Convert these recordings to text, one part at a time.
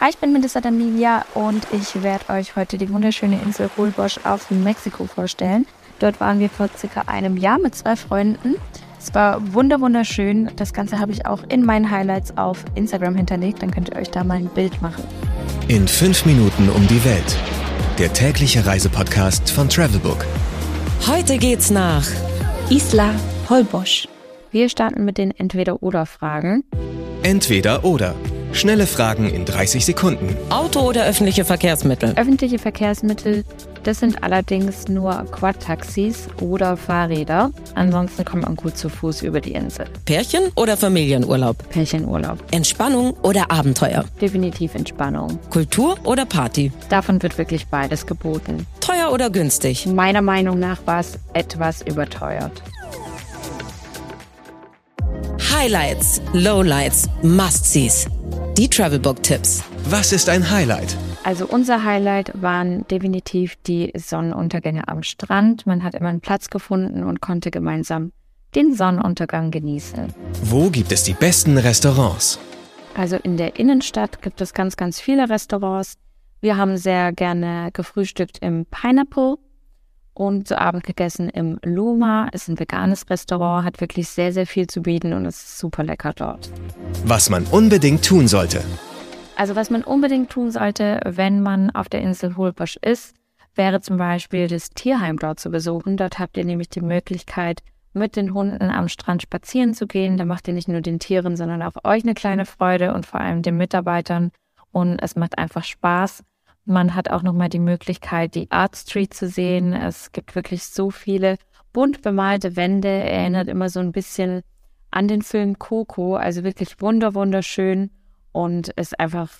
Hi, ich bin Melissa Damilia und ich werde euch heute die wunderschöne Insel Holbosch auf Mexiko vorstellen. Dort waren wir vor circa einem Jahr mit zwei Freunden. Es war wunder wunderschön. Das Ganze habe ich auch in meinen Highlights auf Instagram hinterlegt. Dann könnt ihr euch da mal ein Bild machen. In fünf Minuten um die Welt. Der tägliche Reisepodcast von Travelbook. Heute geht's nach Isla Holbosch. Wir starten mit den Entweder-Oder-Fragen. Entweder oder. Schnelle Fragen in 30 Sekunden. Auto oder öffentliche Verkehrsmittel? Öffentliche Verkehrsmittel, das sind allerdings nur Quad-Taxis oder Fahrräder. Ansonsten kommt man gut zu Fuß über die Insel. Pärchen oder Familienurlaub? Pärchenurlaub. Entspannung oder Abenteuer? Definitiv Entspannung. Kultur oder Party? Davon wird wirklich beides geboten. Teuer oder günstig? Meiner Meinung nach war es etwas überteuert. Highlights, Lowlights, Must-Sees. Die Travelbook-Tipps. Was ist ein Highlight? Also unser Highlight waren definitiv die Sonnenuntergänge am Strand. Man hat immer einen Platz gefunden und konnte gemeinsam den Sonnenuntergang genießen. Wo gibt es die besten Restaurants? Also in der Innenstadt gibt es ganz, ganz viele Restaurants. Wir haben sehr gerne gefrühstückt im Pineapple und zu Abend gegessen im Luma. Ist ein veganes Restaurant, hat wirklich sehr, sehr viel zu bieten und ist super lecker dort. Was man unbedingt tun sollte. Also was man unbedingt tun sollte, wenn man auf der Insel Holbosch ist, wäre zum Beispiel das Tierheim dort zu besuchen. Dort habt ihr nämlich die Möglichkeit, mit den Hunden am Strand spazieren zu gehen. Da macht ihr nicht nur den Tieren, sondern auch euch eine kleine Freude und vor allem den Mitarbeitern. Und es macht einfach Spaß. Man hat auch nochmal die Möglichkeit, die Art Street zu sehen. Es gibt wirklich so viele bunt bemalte Wände. Erinnert immer so ein bisschen an den Film Coco. Also wirklich wunder, wunderschön und ist einfach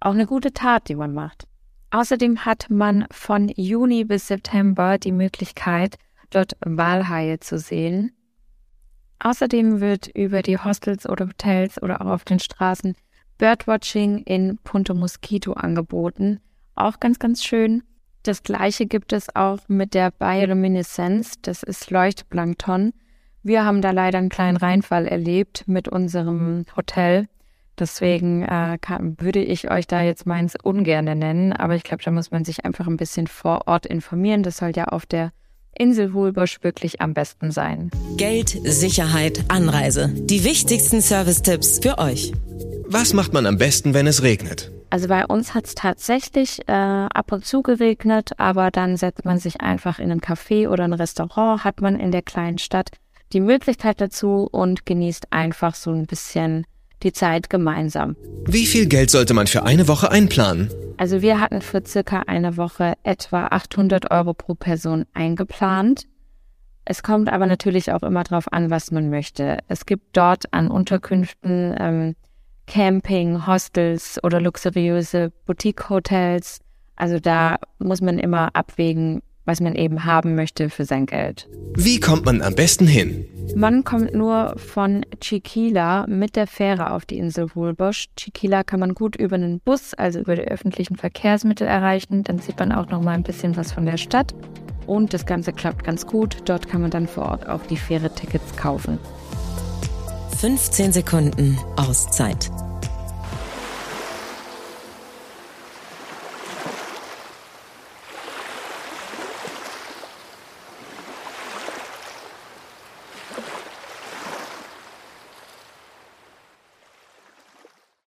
auch eine gute Tat, die man macht. Außerdem hat man von Juni bis September die Möglichkeit, dort Walhaie zu sehen. Außerdem wird über die Hostels oder Hotels oder auch auf den Straßen Birdwatching in Punto Mosquito angeboten. Auch ganz, ganz schön. Das gleiche gibt es auch mit der Biolumineszenz. Das ist Leuchtplankton. Wir haben da leider einen kleinen Reinfall erlebt mit unserem Hotel. Deswegen äh, kann, würde ich euch da jetzt meins ungerne nennen. Aber ich glaube, da muss man sich einfach ein bisschen vor Ort informieren. Das soll ja auf der Insel Hohlbosch wirklich am besten sein. Geld, Sicherheit, Anreise. Die wichtigsten Service-Tipps für euch. Was macht man am besten, wenn es regnet? Also bei uns hat es tatsächlich äh, ab und zu geregnet, aber dann setzt man sich einfach in ein Café oder ein Restaurant, hat man in der kleinen Stadt die Möglichkeit dazu und genießt einfach so ein bisschen die Zeit gemeinsam. Wie viel Geld sollte man für eine Woche einplanen? Also wir hatten für circa eine Woche etwa 800 Euro pro Person eingeplant. Es kommt aber natürlich auch immer darauf an, was man möchte. Es gibt dort an Unterkünften ähm, Camping, Hostels oder luxuriöse Boutique-Hotels. Also da muss man immer abwägen, was man eben haben möchte für sein Geld. Wie kommt man am besten hin? Man kommt nur von Chiquila mit der Fähre auf die Insel Holbosch. Chiquila kann man gut über einen Bus, also über die öffentlichen Verkehrsmittel erreichen. Dann sieht man auch noch mal ein bisschen was von der Stadt. Und das Ganze klappt ganz gut. Dort kann man dann vor Ort auch die Fähre-Tickets kaufen. 15 Sekunden Auszeit.